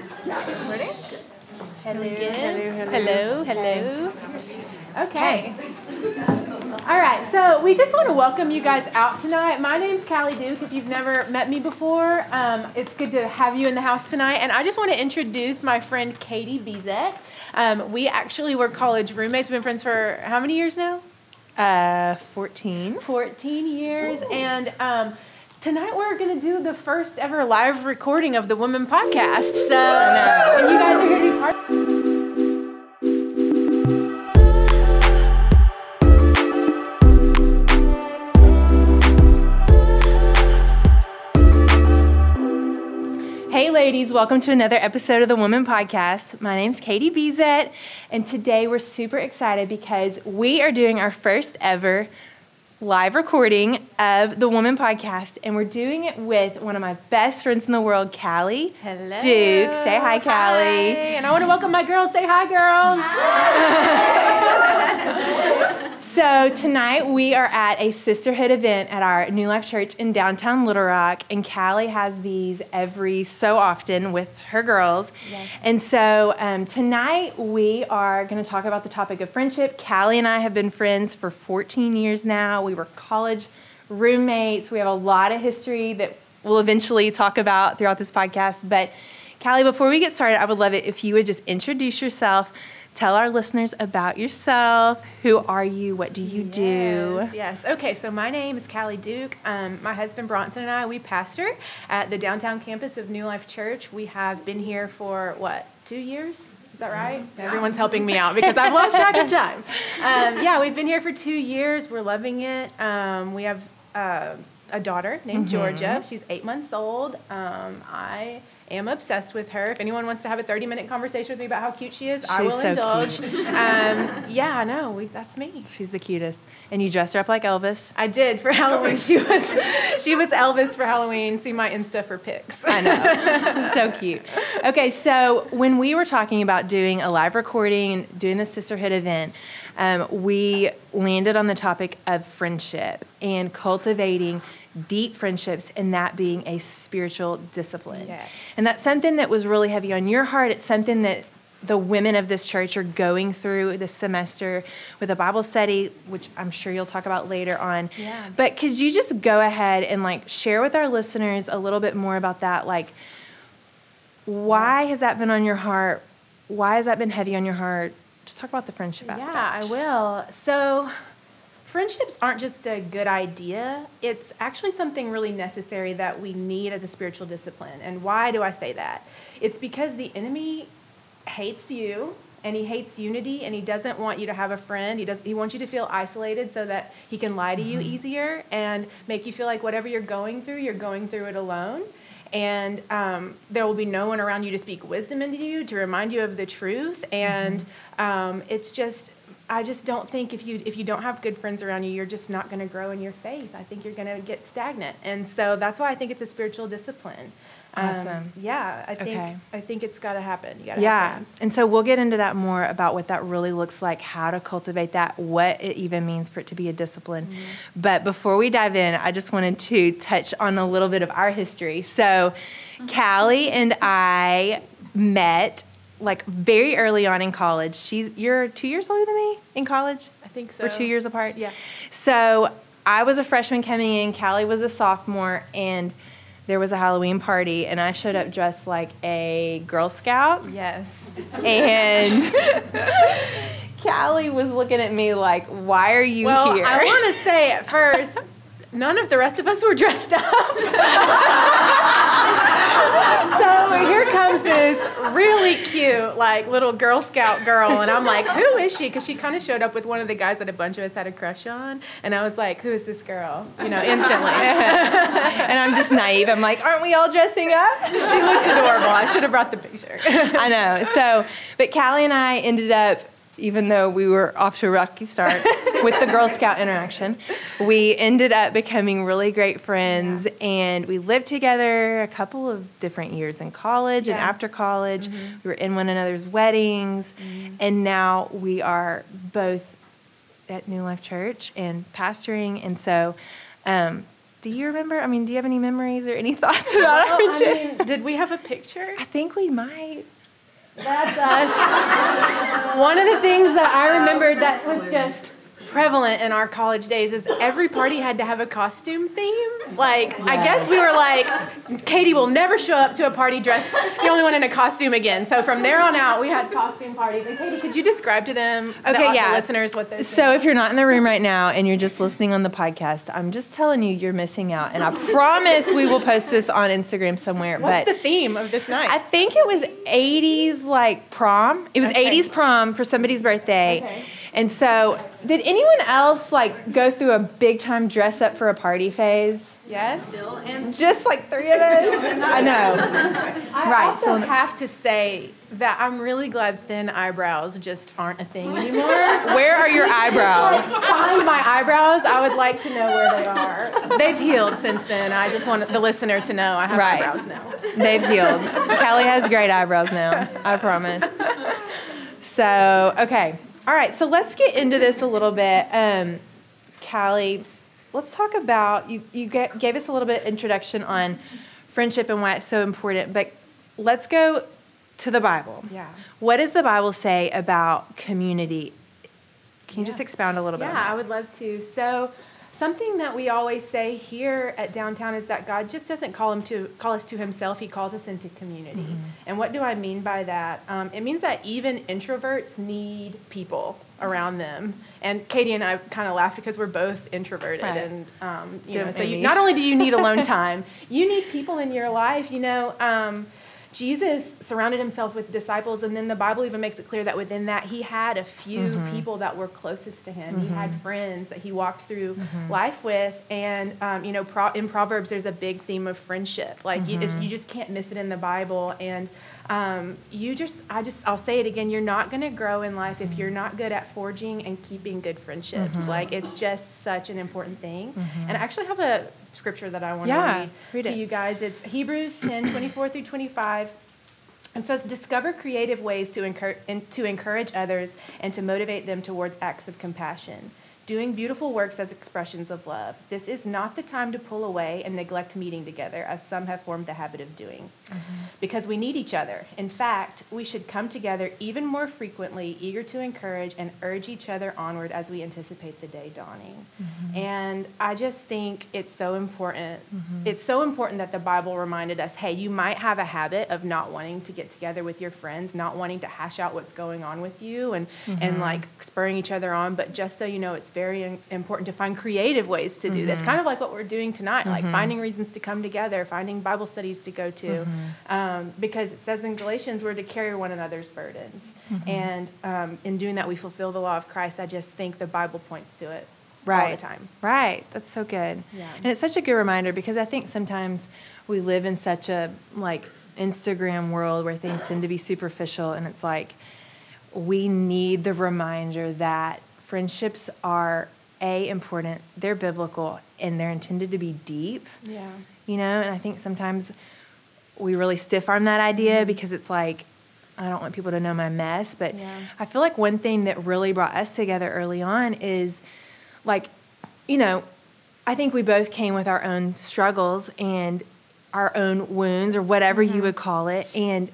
Ready? Hello, Hello, hello. Hello. Okay. All right, so we just want to welcome you guys out tonight. My name's Callie Duke. If you've never met me before, um, it's good to have you in the house tonight. And I just want to introduce my friend Katy Bezet. Um, we actually were college roommates. We've been friends for how many years now? Uh, 14. 14 years. And um, tonight we're going to do the first ever live recording of the Women Podcast. So, and you guys are to be part Hey, ladies, welcome to another episode of the Woman Podcast. My name's Katy Bezet, and today we're super excited because we are doing our first ever live recording of the Woman Podcast, and we're doing it with one of my best friends in the world, Callie Hello. Duke. Say hi, Callie. Hi. And I want to welcome my girls. Say hi, girls. So tonight we are at a sisterhood event at our New Life Church in downtown Little Rock, and Callie has these every so often with her girls. Yes. And so um, tonight we are going to talk about the topic of friendship. Callie and I have been friends for 14 years now. We were college roommates. We have a lot of history that we'll eventually talk about throughout this podcast. But Callie, before we get started, I would love it if you would just introduce yourself. Tell our listeners about yourself. Who are you? What do you do? Yes, yes. Okay, so my name is Callie Duke. Um, my husband Bronson and I, we pastor at the downtown campus of New Life Church. We have been here for what, two years? Is that right? Everyone's helping me out because I've lost track of time. Um, yeah, we've been here for two years. We're loving it. Um, we have uh, a daughter named Mm-hmm. Georgia. She's eight months old. Um, I am obsessed with her. If anyone wants to have a 30 minute conversation with me about how cute she is, I will so indulge. Um, yeah, I know. We, that's me. She's the cutest. And you dressed her up like Elvis. I did for Halloween. She was she was Elvis for Halloween. See my Insta for pics. I know. so cute. Okay, so when we were talking about doing a live recording and doing the sisterhood event, um, we landed on the topic of friendship and cultivating deep friendships and that being a spiritual discipline. Yes. And that's something that was really heavy on your heart. It's something that the women of this church are going through this semester with a Bible study, which I'm sure you'll talk about later on. Yeah. But could you just go ahead and like share with our listeners a little bit more about that? Like, why has that been on your heart? Why has that been heavy on your heart? Just talk about the friendship aspect. Yeah, I will. So friendships aren't just a good idea. It's actually something really necessary that we need as a spiritual discipline. And why do I say that? It's because the enemy hates you and he hates unity and he doesn't want you to have a friend he does he wants you to feel isolated so that he can lie to you easier and make you feel like whatever you're going through you're going through it alone and um, there will be no one around you to speak wisdom into you to remind you of the truth and um, it's just i just don't think if you if you don't have good friends around you you're just not going to grow in your faith i think you're going to get stagnant and so that's why i think it's a spiritual discipline Um, Awesome. yeah i think Okay. i think it's got to happen you got to have Yeah. friends And so we'll get into that more about what that really looks like, how to cultivate that, what it even means for it to be a discipline. Mm-hmm. But before we dive in, I just wanted to touch on a little bit of our history. So, Callie and I met like very early on in college. She's you're 2 years older than me in college? i think so We're 2 years apart. yeah So I was a freshman coming in, Callie was a sophomore, and there was a Halloween party, and I showed up dressed like a Girl Scout. yes And Callie was looking at me like, Why are you well here? i want to say at first none of the rest of us were dressed up so here comes this really cute like little girl scout girl and i'm like who is she because she kind of showed up with one of the guys that a bunch of us had a crush on and i was like who is this girl you know instantly and I'm just naive. I'm like, Aren't we all dressing up? she looks adorable i should have brought the picture I know. So, but Callie and I ended up, even though we were off to a rocky start with the Girl Scout interaction, we ended up becoming really great friends and we lived together a couple of different years in college and after college. We were in one another's weddings and now we are both at New Life Church and pastoring. And so, um, Do you remember? I mean, do you have any memories or any thoughts about our Well, friendship? I mean, did we have a picture? I think we might. That's us. One of the things that I remembered that was just prevalent in our college days is every party had to have a costume theme. Like, I guess we were like, Katy will never show up to a party dressed the only one in a costume again. So from there on out, we had costume parties. And Katy, could you describe to them, Okay, the, yeah. listeners, what those So if you're not in the room right now and you're just listening on the podcast, I'm just telling you you're missing out. And I promise we will post this on Instagram somewhere. What's but the theme of this night? I think it was 80s like prom. It was Okay. 80s prom for somebody's birthday. Okay. And so, did anyone else like go through a big time dress up for a party phase? yes? Just like three of us? I know. I Right, also so- have to say that I'm really glad thin eyebrows just aren't a thing anymore. Where are your eyebrows? Find my eyebrows. I would like to know where they are. They've healed since then. I just want the listener to know I have Right. eyebrows now. They've healed. Callie has great eyebrows now. I promise. So, okay. All right. So let's get into this a little bit. Um, Callie, let's talk about you. You ga- gave us a little bit of introduction on friendship and why it's so important, but let's go to the Bible. Yeah. What does the Bible say about community? Can you just expound a little bit? Yeah? I would love to. So, something that we always say here at downtown is that God just doesn't call him to call us to Himself; He calls us into community. And what do I mean by that? Um, it means that even introverts need people around them. And Katy and I kind of laugh because we're both introverted, Right. and um, you Don't know, so you, not only do you need alone time, you need people in your life. You know. Um, Jesus surrounded himself with disciples, and then the Bible even makes it clear that within that he had a few Mm-hmm. people that were closest to him. He had friends that he walked through Mm-hmm. life with, and um, you know, pro- in Proverbs, there's a big theme of friendship. Like you, Mm-hmm. it's, you just can't miss it in the Bible, and um, you just, I just, I'll say it again. You're not going to grow in life if you're not good at forging and keeping good friendships. Mm-hmm. Like it's just such an important thing. And I actually have a scripture that I want to Yeah, read, read to it. you guys. It's Hebrews 10, 24 through 25. And says, discover creative ways to, to encourage others and to motivate them towards acts of compassion. Doing beautiful works as expressions of love. This is not the time to pull away and neglect meeting together, as some have formed the habit of doing. Mm-hmm. Because we need each other. In fact, we should come together even more frequently, eager to encourage and urge each other onward as we anticipate the day dawning. Mm-hmm. And I just think it's so important. Mm-hmm. It's so important that the Bible reminded us hey, you might have a habit of not wanting to get together with your friends, not wanting to hash out what's going on with you and, and like spurring each other on. But just so you know, it's very in- important to find creative ways to do this, kind of like what we're doing tonight, like finding reasons to come together, finding Bible studies to go to. Um, because it says in Galatians, we're to carry one another's burdens. And um, in doing that, we fulfill the law of Christ. I just think the Bible points to it all right. the time. Right. That's so good. Yeah. And it's such a good reminder because I think sometimes we live in such a like Instagram world where things tend to be superficial and it's like we need the reminder that friendships are a important, they're biblical and they're intended to be deep, Yeah. you know, and I think sometimes we really stiff arm that idea mm-hmm. because it's like I don't want people to know my mess, but Yeah. I feel like one thing that really brought us together early on is like, you know, I think we both came with our own struggles and our own wounds or whatever you mm-hmm. would call it. And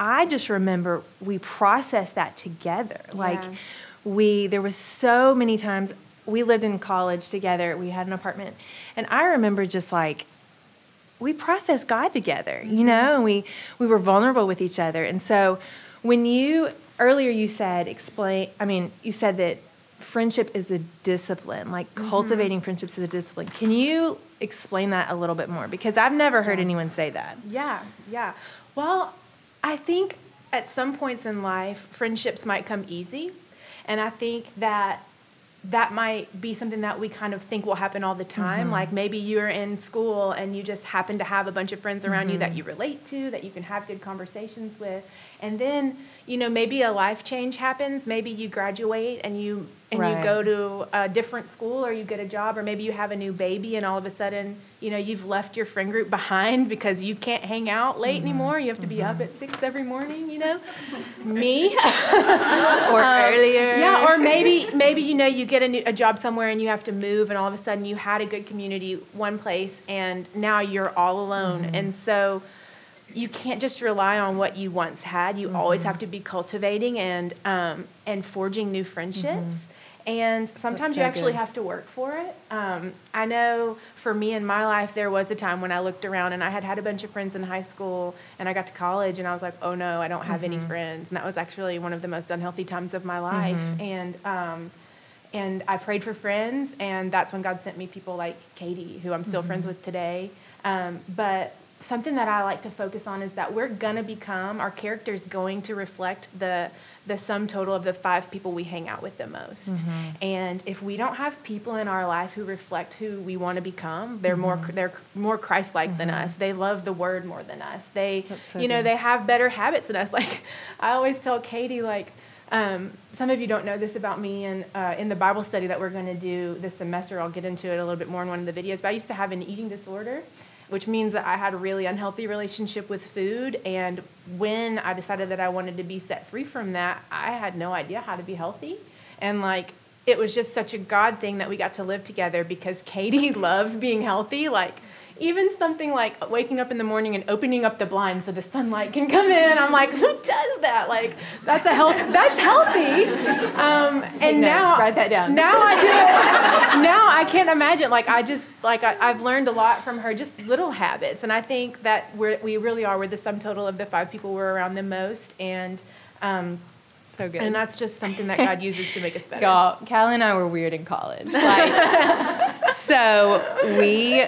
I just remember we processed that together. Like Yeah. We there was so many times we lived in college together. We had an apartment. And I remember just like we processed God together, you mm-hmm. know, and we we were vulnerable with each other. And so when you earlier you said explain I mean, you said that friendship is a discipline, like mm-hmm. cultivating friendships is a discipline. Can you explain that a little bit more? Because I've never heard anyone say that. Yeah, yeah. Well, I think at some points in life, friendships might come easy. And I think that that might be something that we kind of think will happen all the time. Mm-hmm. Like maybe you're in school and you just happen to have a bunch of friends around you that mm-hmm. you relate to, that you can have good conversations with. And then, you know, maybe a life change happens. Maybe you graduate and you and Right. you go to a different school or you get a job or maybe you have a new baby and all of a sudden you know you've left your friend group behind because you can't hang out late anymore you have to be up at six every morning you know me or earlier. Um, yeah, or maybe maybe you know you get a, new, a job somewhere and you have to move, and all of a sudden you had a good community one place, and now you're all alone, Mm-hmm. and so you can't just rely on what you once had. You always Mm-hmm. have to be cultivating and um, and forging new friendships. And sometimes so you actually good. have to work for it. Um, I know for me in my life, there was a time when I looked around and I had had a bunch of friends in high school, and I got to college and I was like, oh no, I don't have any Mm-hmm. friends. And that was actually one of the most unhealthy times of my life. And um, and I prayed for friends, and that's when God sent me people like Katy, who I'm still friends with today. Um, but something that I like to focus on is that we're gonna become our character's going to reflect the the sum total of the five people we hang out with the most. Mm-hmm. And if we don't have people in our life who reflect who we want to become, they're more Mm-hmm. they're more Christ-like than us. They love the word more than us. They so you know good. they have better habits than us. Like I always tell Katy like. Um, some of you don't know this about me, and uh, in the Bible study that we're going to do this semester, I'll get into it a little bit more in one of the videos. But I used to have an eating disorder, which means that I had a really unhealthy relationship with food. And when I decided that I wanted to be set free from that, I had no idea how to be healthy. And like, it was just such a God thing that we got to live together because Katy loves being healthy. Like, even something like waking up in the morning and opening up the blinds so the sunlight can come in. I'm like, who does that? Like, that's a health. That's healthy. Um, and notes. now, Write that down. Now I do it. Now I can't imagine. Like, I just like I, I've learned a lot from her, just little habits, and I think that we're, we really are. We're the sum total of the five people we're around the most, and um, so good. and that's just something that God uses to make us better. Y'all, Callie and I were weird in college. Like, so we,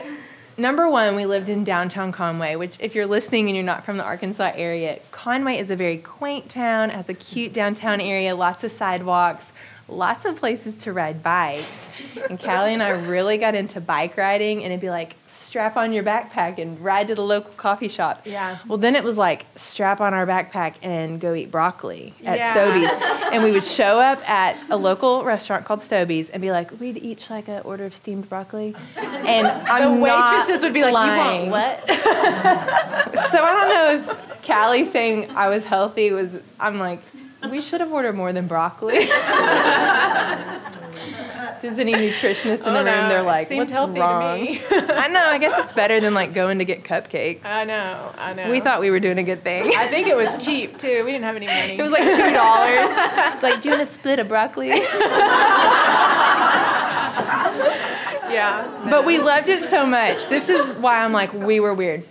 number one, we lived in downtown Conway, which, if you're listening and you're not from the Arkansas area, Conway is a very quaint town, has a cute downtown area, lots of sidewalks, lots of places to ride bikes. And Callie and I really got into bike riding, and it'd be like, strap on your backpack and ride to the local coffee shop. Yeah. Well, then it was like strap on our backpack and go eat broccoli at Yeah. Stoby's. and we would show up at a local restaurant called Stoby's and be like, we'd each like an order of steamed broccoli. And The I'm not waitresses would be like, lying. "You want what?" So I don't know if Callie saying I was healthy was. I'm like, we should have ordered more than broccoli. If there's any nutritionists in oh, the Oh, room, no, they're it like, seemed what's healthy wrong? to me. I know. I guess it's better than like going to get cupcakes. I know. I know. We thought we were doing a good thing. I think it was cheap too. We didn't have any money. It was like two dollars. It's like, do you want to split a broccoli? yeah. But we loved it so much. This is why I'm like, we were weird.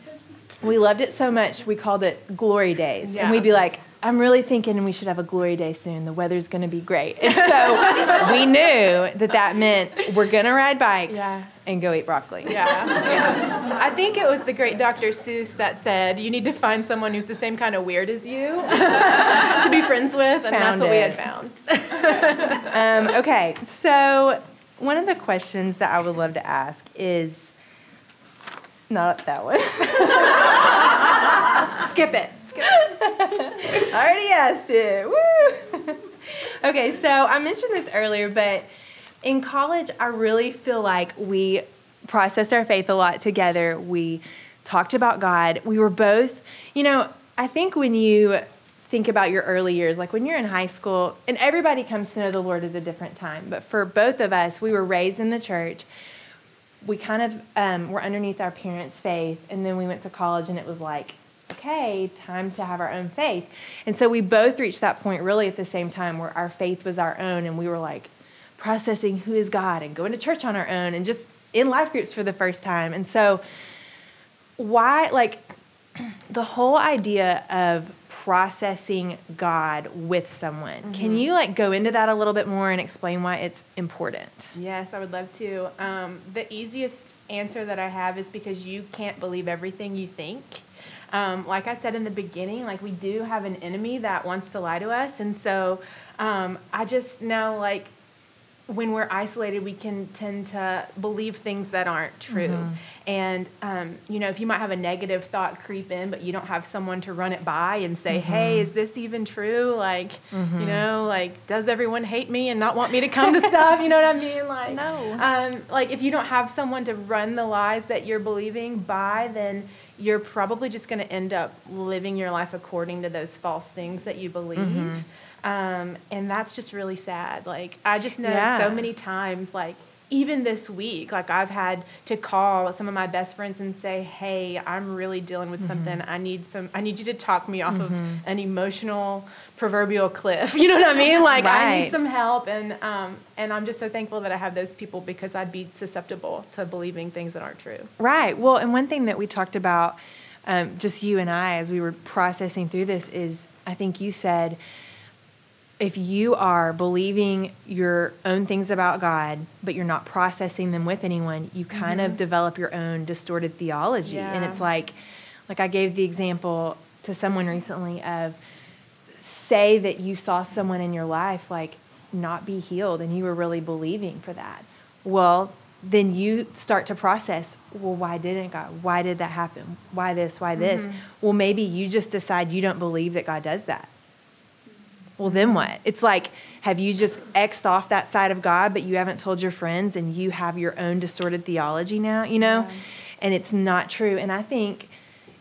We loved it so much, we called it Glory Days. Yeah. And we'd be like, I'm really thinking we should have a glory day soon. The weather's going to be great. And so we knew that that meant we're going to ride bikes Yeah. and go eat broccoli. Yeah, yeah. I think it was the great Dr. Seuss that said, you need to find someone who's the same kind of weird as you to be friends with, and that's Found what we had found. Um, okay, so one of the questions that I would love to ask is not that one. Skip it. I already asked it. Woo! okay, so I mentioned this earlier, but in college, I really feel like we processed our faith a lot together. We talked about God. We were both, you know, I think when you think about your early years, like when you're in high school, and everybody comes to know the Lord at a different time, but for both of us, we were raised in the church. We kind of um, were underneath our parents' faith, and then we went to college, and it was like, okay, time to have our own faith. And so we both reached that point really at the same time where our faith was our own, and we were like processing who is God and going to church on our own and just in life groups for the first time. And so, why, like, the whole idea of processing God with someone, can you like go into that a little bit more and explain why it's important? Yes, I would love to. Um, the easiest answer that I have is because you can't believe everything you think. Um, like I said in the beginning, like we do have an enemy that wants to lie to us, and so um, I just know like when we're isolated, we can tend to believe things that aren't true. Mm-hmm. And, um, you know, if you might have a negative thought creep in, but you don't have someone to run it by and say, Mm-hmm. hey, is this even true? Like, you know, like, does everyone hate me and not want me to come to stuff? You know what I mean? Like, No. Um, like, if you don't have someone to run the lies that you're believing by, then you're probably just going to end up living your life according to those false things that you believe. Mm-hmm. Um, and that's just really sad. Like, I just know Yeah. so many times, like, even this week, like, I've had to call some of my best friends and say, hey, I'm really dealing with something. Mm-hmm. I need some, I need you to talk me off of an emotional proverbial cliff. You know what I mean? Like, I need some help. And, um, and I'm just so thankful that I have those people because I'd be susceptible to believing things that aren't true. Right. Well, and one thing that we talked about, um, just you and I, as we were processing through this, is I think you said, if you are believing your own things about God, but you're not processing them with anyone, you kind of mm-hmm. develop your own distorted theology. And it's like, like I gave the example to someone recently of say that you saw someone in your life like not be healed and you were really believing for that. Well, then you start to process, well, why didn't God? Why did that happen? Why this? Why this? Mm-hmm. Well, maybe you just decide you don't believe that God does that. Well, then what? It's like, have you just X'd off that side of God, but you haven't told your friends and you have your own distorted theology now, you know? Yeah. And it's not true. And I think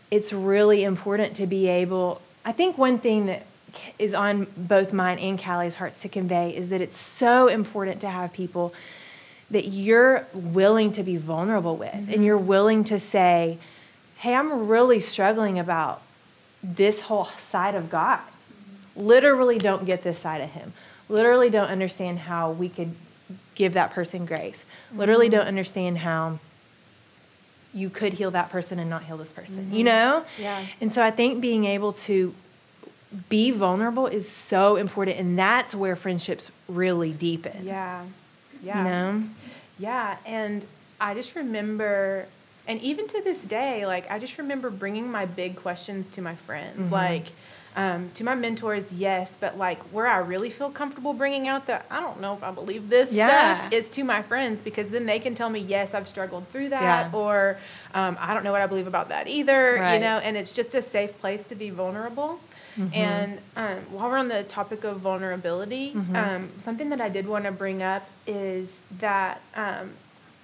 it's really important to be able, I think one thing that is on both mine and Callie's hearts to convey is that it's so important to have people that you're willing to be vulnerable with and mm-hmm. you're willing to say, hey, I'm really struggling about this whole side of God. Literally don't get this side of Him. Literally don't understand how we could give that person grace. Literally don't understand how you could heal that person and not heal this person, you know? Yeah. And so I think being able to be vulnerable is so important, and that's where friendships really deepen. Yeah. Yeah. You know? Yeah, and I just remember, and even to this day, like I just remember bringing my big questions to my friends, Mm-hmm. like um, to my mentors, yes, but like where I really feel comfortable bringing out that I don't know if I believe this Yeah. stuff is to my friends because then they can tell me, yes, I've struggled through that, Yeah. or um, I don't know what I believe about that either, you know, and it's just a safe place to be vulnerable. Mm-hmm. And um, while we're on the topic of vulnerability, Mm-hmm. um, something that I did want to bring up is that um,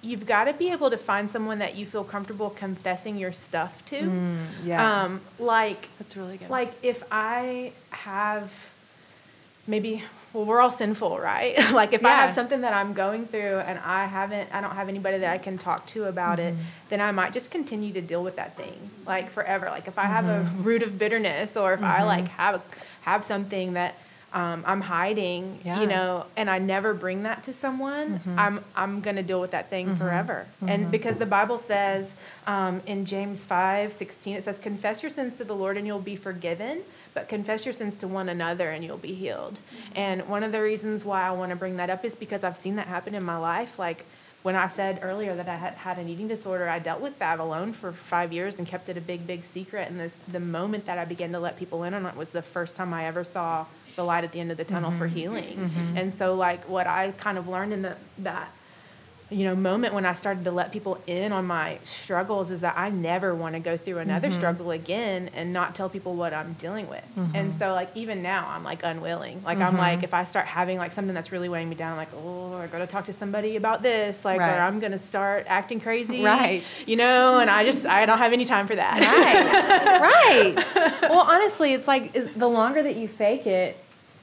you've got to be able to find someone that you feel comfortable confessing your stuff to. Mm, yeah. Um, like, That's really good. like if I have maybe well we're all sinful right like if i have something that i'm going through and i haven't i don't have anybody that i can talk to about it Mm-hmm. then i might just continue to deal with that thing like forever like if i have a Mm-hmm. root of bitterness or if i like have have something that um, I'm hiding, Yeah. you know, and I never bring that to someone, I'm I'm gonna deal with that thing forever. And because the Bible says um, in James 5, 16, it says, Confess your sins to the Lord and you'll be forgiven, but confess your sins to one another and you'll be healed. And one of the reasons why I want to bring that up is because I've seen that happen in my life. Like when I said earlier that I had had an eating disorder, I dealt with that alone for five years and kept it a big, big secret. And the, the moment that I began to let people in on it was the first time I ever saw the light at the end of the tunnel for mm-hmm. healing. Mm-hmm. And so, like, what I kind of learned in the, that you know moment when I started to let people in on my struggles is that I never want to go through another mm-hmm. struggle again and not tell people what I'm dealing with. And so like even now I'm like unwilling. Like I'm like if I start having like something that's really weighing me down, I'm like oh I got to talk to somebody about this, like Right. or I'm gonna start acting crazy, Right. You know, and I just I don't have any time for that. right. right. Well, honestly, it's like the longer that you fake it,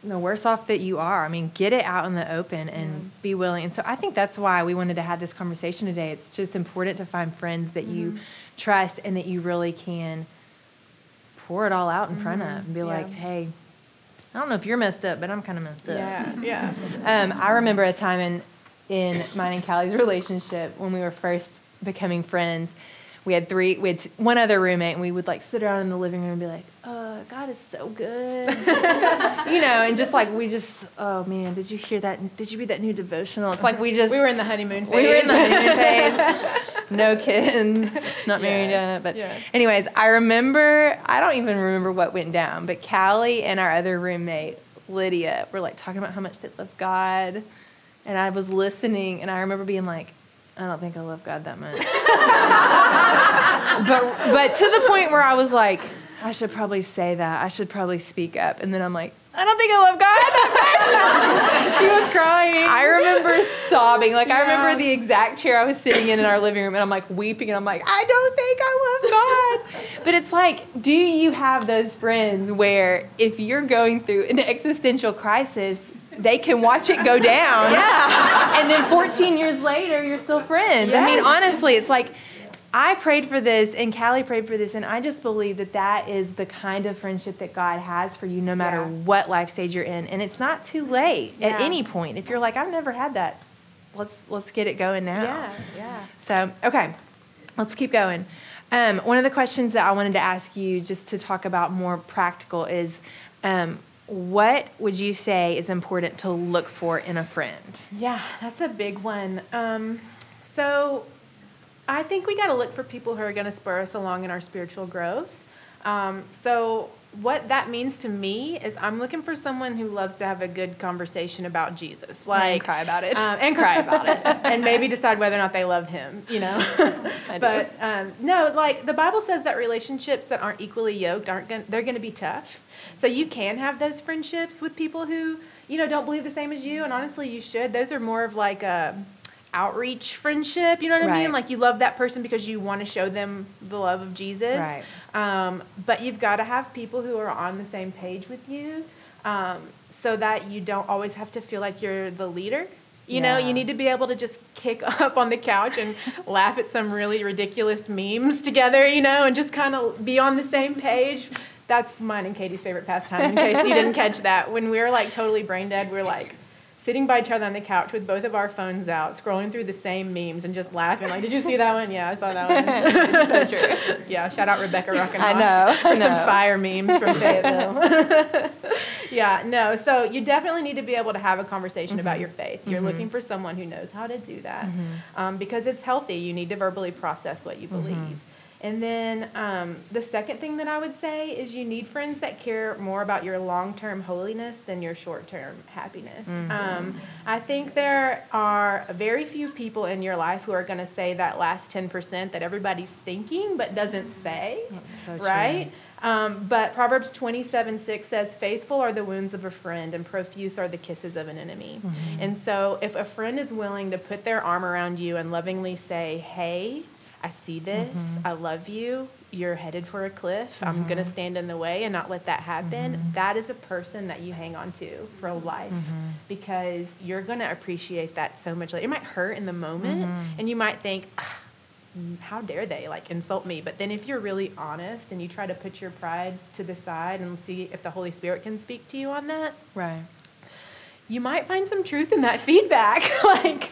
the worse off that you are. I mean, get it out in the open and be willing. And so I think that's why we wanted to have this conversation today. It's just important to find friends that you trust and that you really can pour it all out in front of and be Yeah. like, hey, I don't know if you're messed up, but I'm kind of messed up. yeah, yeah. Um, I remember a time in in mine and Callie's relationship when we were first becoming friends. We had three. We had one other roommate, and we would like sit around in the living room and be like, "Uh, God is so good," you know, and just like we just, oh man, did you hear that? Did you read that new devotional? It's like we just We were in the honeymoon phase. we were in the honeymoon phase. No kids, not married Yeah, yet. But yeah. anyways, I remember. I don't even remember what went down. But Callie and our other roommate Lydia were like talking about how much they love God, and I was listening, and I remember being like, I don't think I love God that much. but but to the point where I was like, I should probably say that. I should probably speak up. And then I'm like, I don't think I love God that much. she was crying. I remember sobbing. Like, yeah. I remember the exact chair I was sitting in in our living room, and I'm like weeping, and I'm like, I don't think I love God. but it's like, do you have those friends where if you're going through an existential crisis, they can watch it go down. yeah. And then 14 years later, you're still friends. Yes. I mean, honestly, it's like, I prayed for this and Callie prayed for this, and I just believe that that is the kind of friendship that God has for you no matter yeah. what life stage you're in. And it's not too late yeah. at any point. If you're like, I've never had that, let's let's get it going now. Yeah, yeah. So, okay, let's keep going. Um, one of the questions that I wanted to ask you, just to talk about more practical, is um, what would you say is important to look for in a friend? Yeah, that's a big one. Um, so, I think we got to look for people who are going to spur us along in our spiritual growth. Um, so, what that means to me is I'm looking for someone who loves to have a good conversation about Jesus, like and cry about it, um, and cry about it, and maybe decide whether or not they love Him. You know, but um, no, like the Bible says that relationships that aren't equally yoked aren't going they're going to be tough. So you can have those friendships with people who you know don't believe the same as you, and honestly, you should. Those are more of like a outreach friendship. You know what right. I mean? Like you love that person because you want to show them the love of Jesus. Right. Um, but you've got to have people who are on the same page with you, um, so that you don't always have to feel like you're the leader. You yeah. know, you need to be able to just kick up on the couch and laugh at some really ridiculous memes together, you know, and just kind of be on the same page. That's mine and Katie's favorite pastime, in case you didn't catch that. When we were like totally brain dead, we we're like, sitting by each other on the couch with both of our phones out, scrolling through the same memes and just laughing. Like, did you see that one? Yeah, I saw that one. so true. Yeah, shout out Rebecca Rockenhoff I know. for some fire memes from Fayetteville. yeah, no. So you definitely need to be able to have a conversation mm-hmm. about your faith. You're mm-hmm. looking for someone who knows how to do that mm-hmm. um, because it's healthy. You need to verbally process what you mm-hmm. believe. And then um, the second thing that I would say is you need friends that care more about your long term holiness than your short term happiness. Mm-hmm. Um, I think there are very few people in your life who are going to say that last 10% that everybody's thinking but doesn't say. So right? Um, but Proverbs 27 6 says, Faithful are the wounds of a friend, and profuse are the kisses of an enemy. Mm-hmm. And so, if a friend is willing to put their arm around you and lovingly say, Hey, I see this. Mm-hmm. I love you. You're headed for a cliff. Mm-hmm. I'm going to stand in the way and not let that happen. Mm-hmm. That is a person that you hang on to for life mm-hmm. because you're going to appreciate that so much. It might hurt in the moment mm-hmm. and you might think, how dare they like insult me? But then if you're really honest and you try to put your pride to the side and see if the Holy Spirit can speak to you on that. Right you might find some truth in that feedback. like,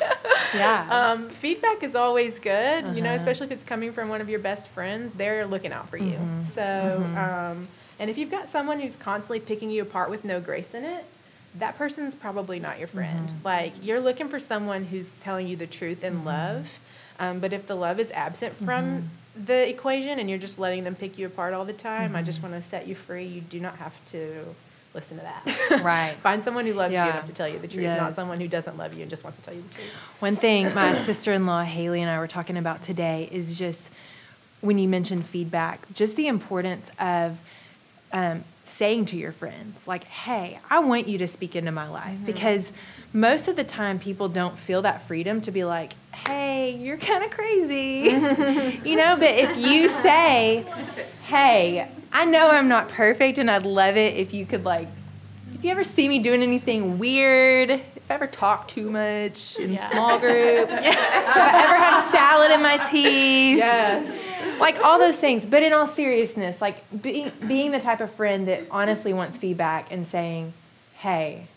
yeah, um, feedback is always good. Uh-huh. You know, uh-huh. especially if it's coming from one of your best friends. They're looking out for you. Mm-hmm. So, mm-hmm. Um, and if you've got someone who's constantly picking you apart with no grace in it, that person's probably not your friend. Mm-hmm. Like, you're looking for someone who's telling you the truth in mm-hmm. love. Um, but if the love is absent from mm-hmm. the equation and you're just letting them pick you apart all the time, I just mm-hmm. want to set you free. You do not have to listen to that. Right. Find someone who loves yeah. you enough to tell you the truth, yes. not someone who doesn't love you and just wants to tell you the truth. One thing my sister in law, Haley, and I were talking about today is just when you mentioned feedback, just the importance of um, saying to your friends, like, hey, I want you to speak into my life. Mm-hmm. Because most of the time, people don't feel that freedom to be like, hey, you're kind of crazy. you know, but if you say, hey, I know I'm not perfect, and I'd love it if you could like, if you ever see me doing anything weird, if I ever talk too much in yeah. small group, if I ever have salad in my teeth, yes, like all those things. But in all seriousness, like being being the type of friend that honestly wants feedback and saying, hey.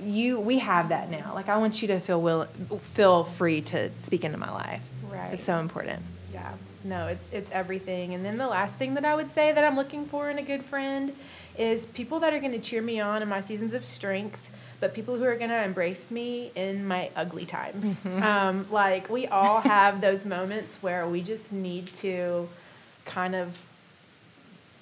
You, we have that now. Like I want you to feel will, feel free to speak into my life. Right. It's so important. Yeah no, it's it's everything. And then the last thing that I would say that I'm looking for in a good friend is people that are going to cheer me on in my seasons of strength, but people who are going to embrace me in my ugly times. Mm-hmm. Um, like we all have those moments where we just need to kind of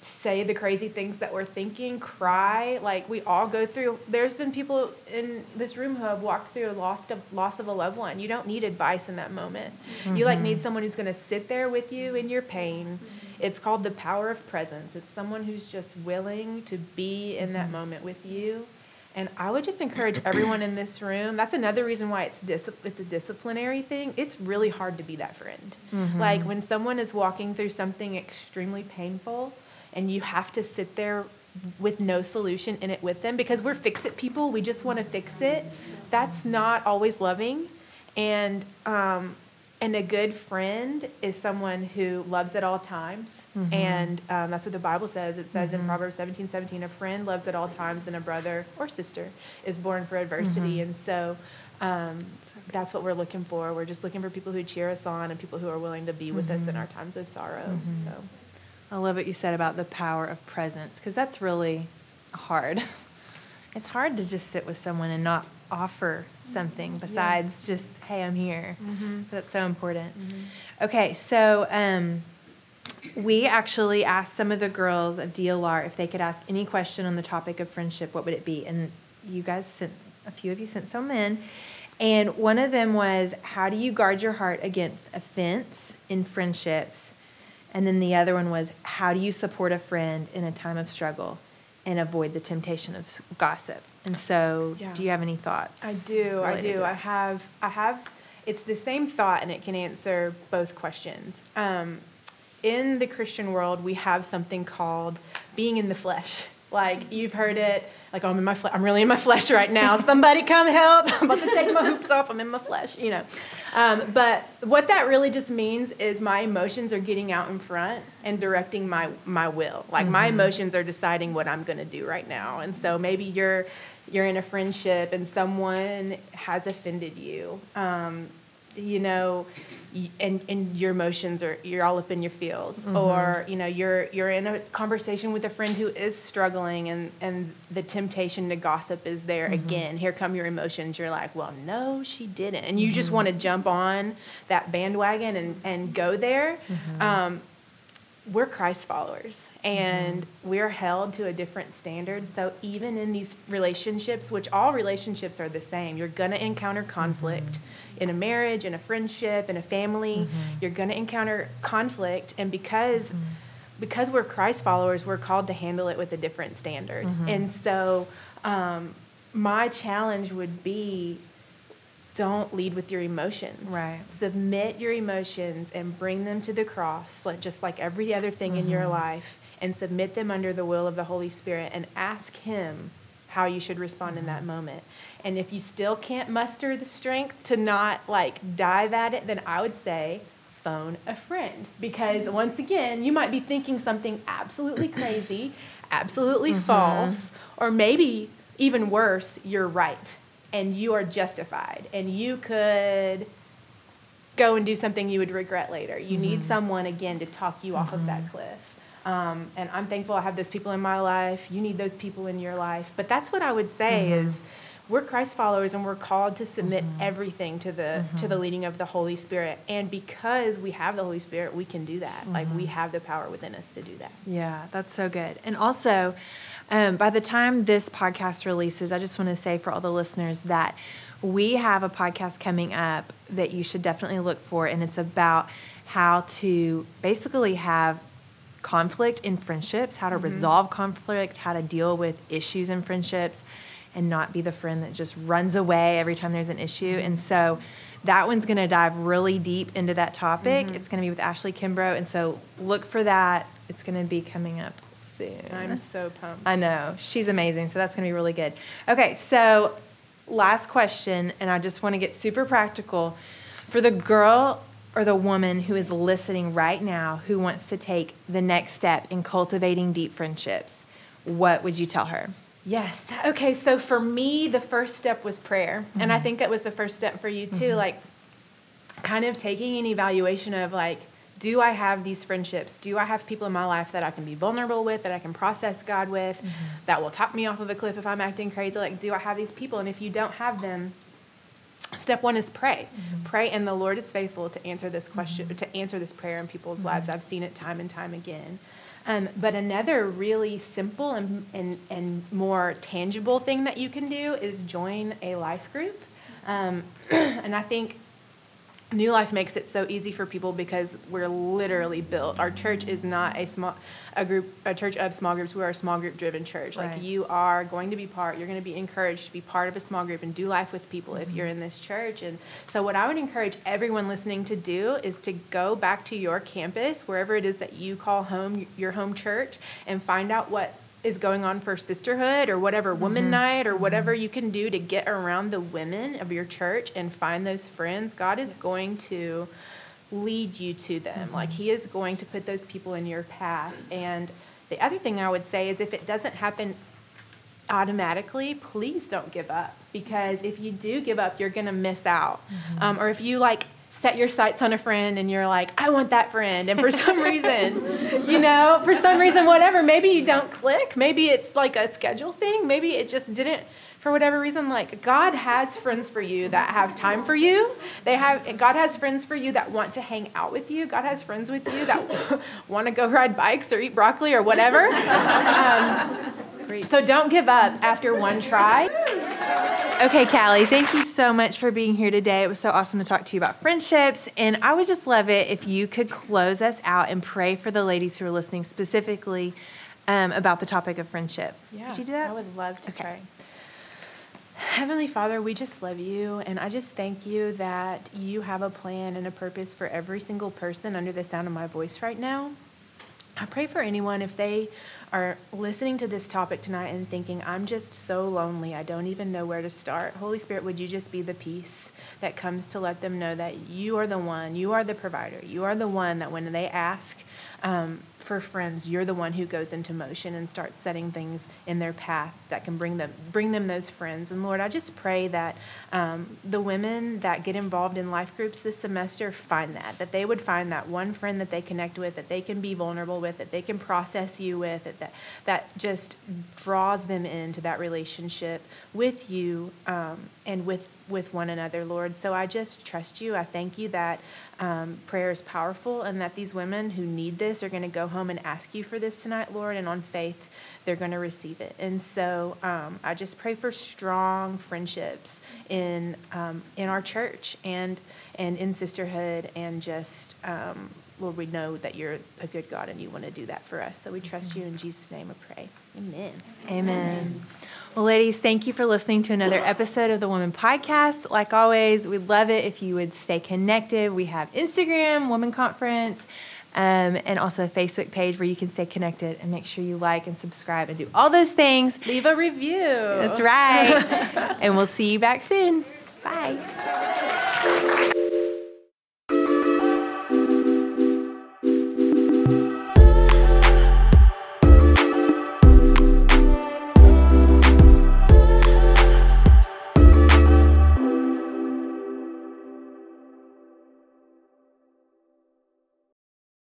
say the crazy things that we're thinking, cry. Like we all go through. There's been people in this room who have walked through a loss of loss of a loved one. You don't need advice in that moment. Mm-hmm. You like need someone who's going to sit there with you in your pain. It's called the power of presence. It's someone who's just willing to be in that moment with you. And I would just encourage everyone in this room. That's another reason why it's dis- it's a disciplinary thing. It's really hard to be that friend. Mm-hmm. Like when someone is walking through something extremely painful, and you have to sit there with no solution in it with them because we're fix it people. We just want to fix it. That's not always loving. And um, and a good friend is someone who loves at all times. Mm-hmm. And um, that's what the Bible says. It says mm-hmm. in Proverbs 17, 17, a friend loves at all times, and a brother or sister is born for adversity. Mm-hmm. And so um, that's what we're looking for. We're just looking for people who cheer us on and people who are willing to be with us in mm-hmm. our times of sorrow. Mm-hmm. So. I love what you said about the power of presence because that's really hard. It's hard to just sit with someone and not offer something besides yeah. just, hey, I'm here. Mm-hmm. That's so important. Mm-hmm. Okay, so um, we actually asked some of the girls of DLR if they could ask any question on the topic of friendship, what would it be? And you guys sent, a few of you sent some in. And one of them was, how do you guard your heart against offense in friendships? And then the other one was, how do you support a friend in a time of struggle and avoid the temptation of gossip? And so, yeah. do you have any thoughts? I do. I do. I have. I have. It's the same thought, and it can answer both questions. Um, in the Christian world, we have something called being in the flesh. Like you've heard it, like oh, I'm in my flesh. I'm really in my flesh right now. Somebody come help! I'm about to take my hoops off. I'm in my flesh, you know. Um, but what that really just means is my emotions are getting out in front and directing my my will. Like mm-hmm. my emotions are deciding what I'm going to do right now. And so maybe you're you're in a friendship and someone has offended you. Um, you know and and your emotions are you're all up in your feels mm-hmm. or you know you're you're in a conversation with a friend who is struggling and and the temptation to gossip is there mm-hmm. again here come your emotions you're like well no she didn't and you mm-hmm. just want to jump on that bandwagon and and go there mm-hmm. um, we're Christ followers and mm-hmm. we're held to a different standard. So even in these relationships, which all relationships are the same, you're going to encounter conflict. In a marriage, in a friendship, in a family, mm-hmm. you're going to encounter conflict. And because mm-hmm. because we're Christ followers, we're called to handle it with a different standard. Mm-hmm. And so, um, my challenge would be don't lead with your emotions. Right. Submit your emotions and bring them to the cross, like just like every other thing in your mm-hmm. life, and submit them under the will of the Holy Spirit and ask Him how you should respond in that mm-hmm. moment. And if you still can't muster the strength to not like dive at it, then I would say phone a friend. Because once again, you might be thinking something absolutely crazy, absolutely mm-hmm. false, or maybe even worse, you're right and you are justified and you could go and do something you would regret later. You mm-hmm. need someone again to talk you mm-hmm. off of that mm-hmm. cliff. Um, and I'm thankful I have those people in my life. You need those people in your life. But that's what I would say mm-hmm. is we're Christ followers and we're called to submit mm-hmm. everything to the mm-hmm. to the leading of the Holy Spirit. And because we have the Holy Spirit, we can do that. Mm-hmm. Like we mm-hmm. have the power within us to do that. Yeah, that's so good. And also, um, by the time this podcast releases, I just want to say for all the listeners that we have a podcast coming up that you should definitely look for, and it's about how to basically have conflict in friendships, how to mm-hmm. resolve conflict, how to deal with issues in friendships and not be the friend that just runs away every time there's an issue. And so that one's going to dive really deep into that topic. Mm-hmm. It's going to be with Ashley Kimbrough. And so look for that. It's going to be coming up soon. I'm so pumped. I know. She's amazing. So that's going to be really good. Okay. So last question, and I just want to get super practical. For the girl or the woman who is listening right now who wants to take the next step in cultivating deep friendships, what would you tell her? Yes. Okay. So for me, the first step was prayer. Mm-hmm. And I mm-hmm. think that was the first step for you too. Mm-hmm. Like, kind of taking an evaluation of, like, do I have these friendships? Do I have people in my life that I can be vulnerable with, that I can process God with, mm-hmm. that will top me off of a cliff if I'm acting crazy? Like, do I have these people? And if you don't have them, step one is pray. Mm-hmm. Pray, and the Lord is faithful to answer this question, mm-hmm. to answer this prayer in people's lives. I've seen it time and time again. Um, but another really simple and, and, and more tangible thing that you can do is join a life group. Um, and I think New Life makes it so easy for people because we're literally built. Our church is not a small a group a church of small groups. We are a small group driven church. Like you are going to be part. You're going to be encouraged to be part of a small group and do life with people if Mm-hmm. you're in this church. And so what I would encourage everyone listening to do is to go back to your campus, wherever it is that you call home, your home church, and find out what is going on for sisterhood or whatever woman mm-hmm. night or whatever mm-hmm. you can do to get around the women of your church and find those friends. God is going to lead you to them. Mm-hmm. Like He is going to put those people in your path. And the other thing I would say is if it doesn't happen automatically, please don't give up because if you do give up, you're going to miss out. Um, or if you like set your sights on a friend and you're like, I want that friend, and for some reason, you know, for some reason, whatever, maybe you don't click, maybe it's like a schedule thing, maybe it just didn't. For whatever reason, like God has friends for you that have time for you. They have God has friends for you that want to hang out with you. God has friends with you that want to go ride bikes or eat broccoli or whatever. Um, so don't give up after one try. Okay, Callie, thank you so much for being here today. It was so awesome to talk to you about friendships. And I would just love it if you could close us out and pray for the ladies who are listening specifically um, about the topic of friendship. Could you do that? I would love to Okay. pray. Heavenly Father, we just love you, and I just thank you that you have a plan and a purpose for every single person under the sound of my voice right now. I pray for anyone if they are listening to this topic tonight and thinking, I'm just so lonely, I don't even know where to start. Holy Spirit, would you just be the peace that comes to let them know that you are the one, you are the provider, you are the one that when they ask um, for friends, you're the one who goes into motion and starts setting things in their path that can bring them bring them those friends. And Lord, I just pray that um, the women that get involved in life groups this semester find that that they would find that one friend that they connect with, that they can be vulnerable with, that they can process you with, that that, that just draws them into that relationship with you um, and with with one another, Lord. So I just trust you. I thank you that um, prayer is powerful and that these women who need this are going to go home and ask you for this tonight, Lord, and on faith they're going to receive it. And so um, I just pray for strong friendships in um, in our church and and in sisterhood and just. Um, Lord, we know that you're a good God and you want to do that for us. So we trust you in Jesus' name. I pray. Amen. Amen. Well, ladies, thank you for listening to another episode of the Woman Podcast. Like always, we'd love it if you would stay connected. We have Instagram, Woman Conference, um, and also a Facebook page where you can stay connected and make sure you like and subscribe and do all those things. Leave a review. That's right. and we'll see you back soon. Bye.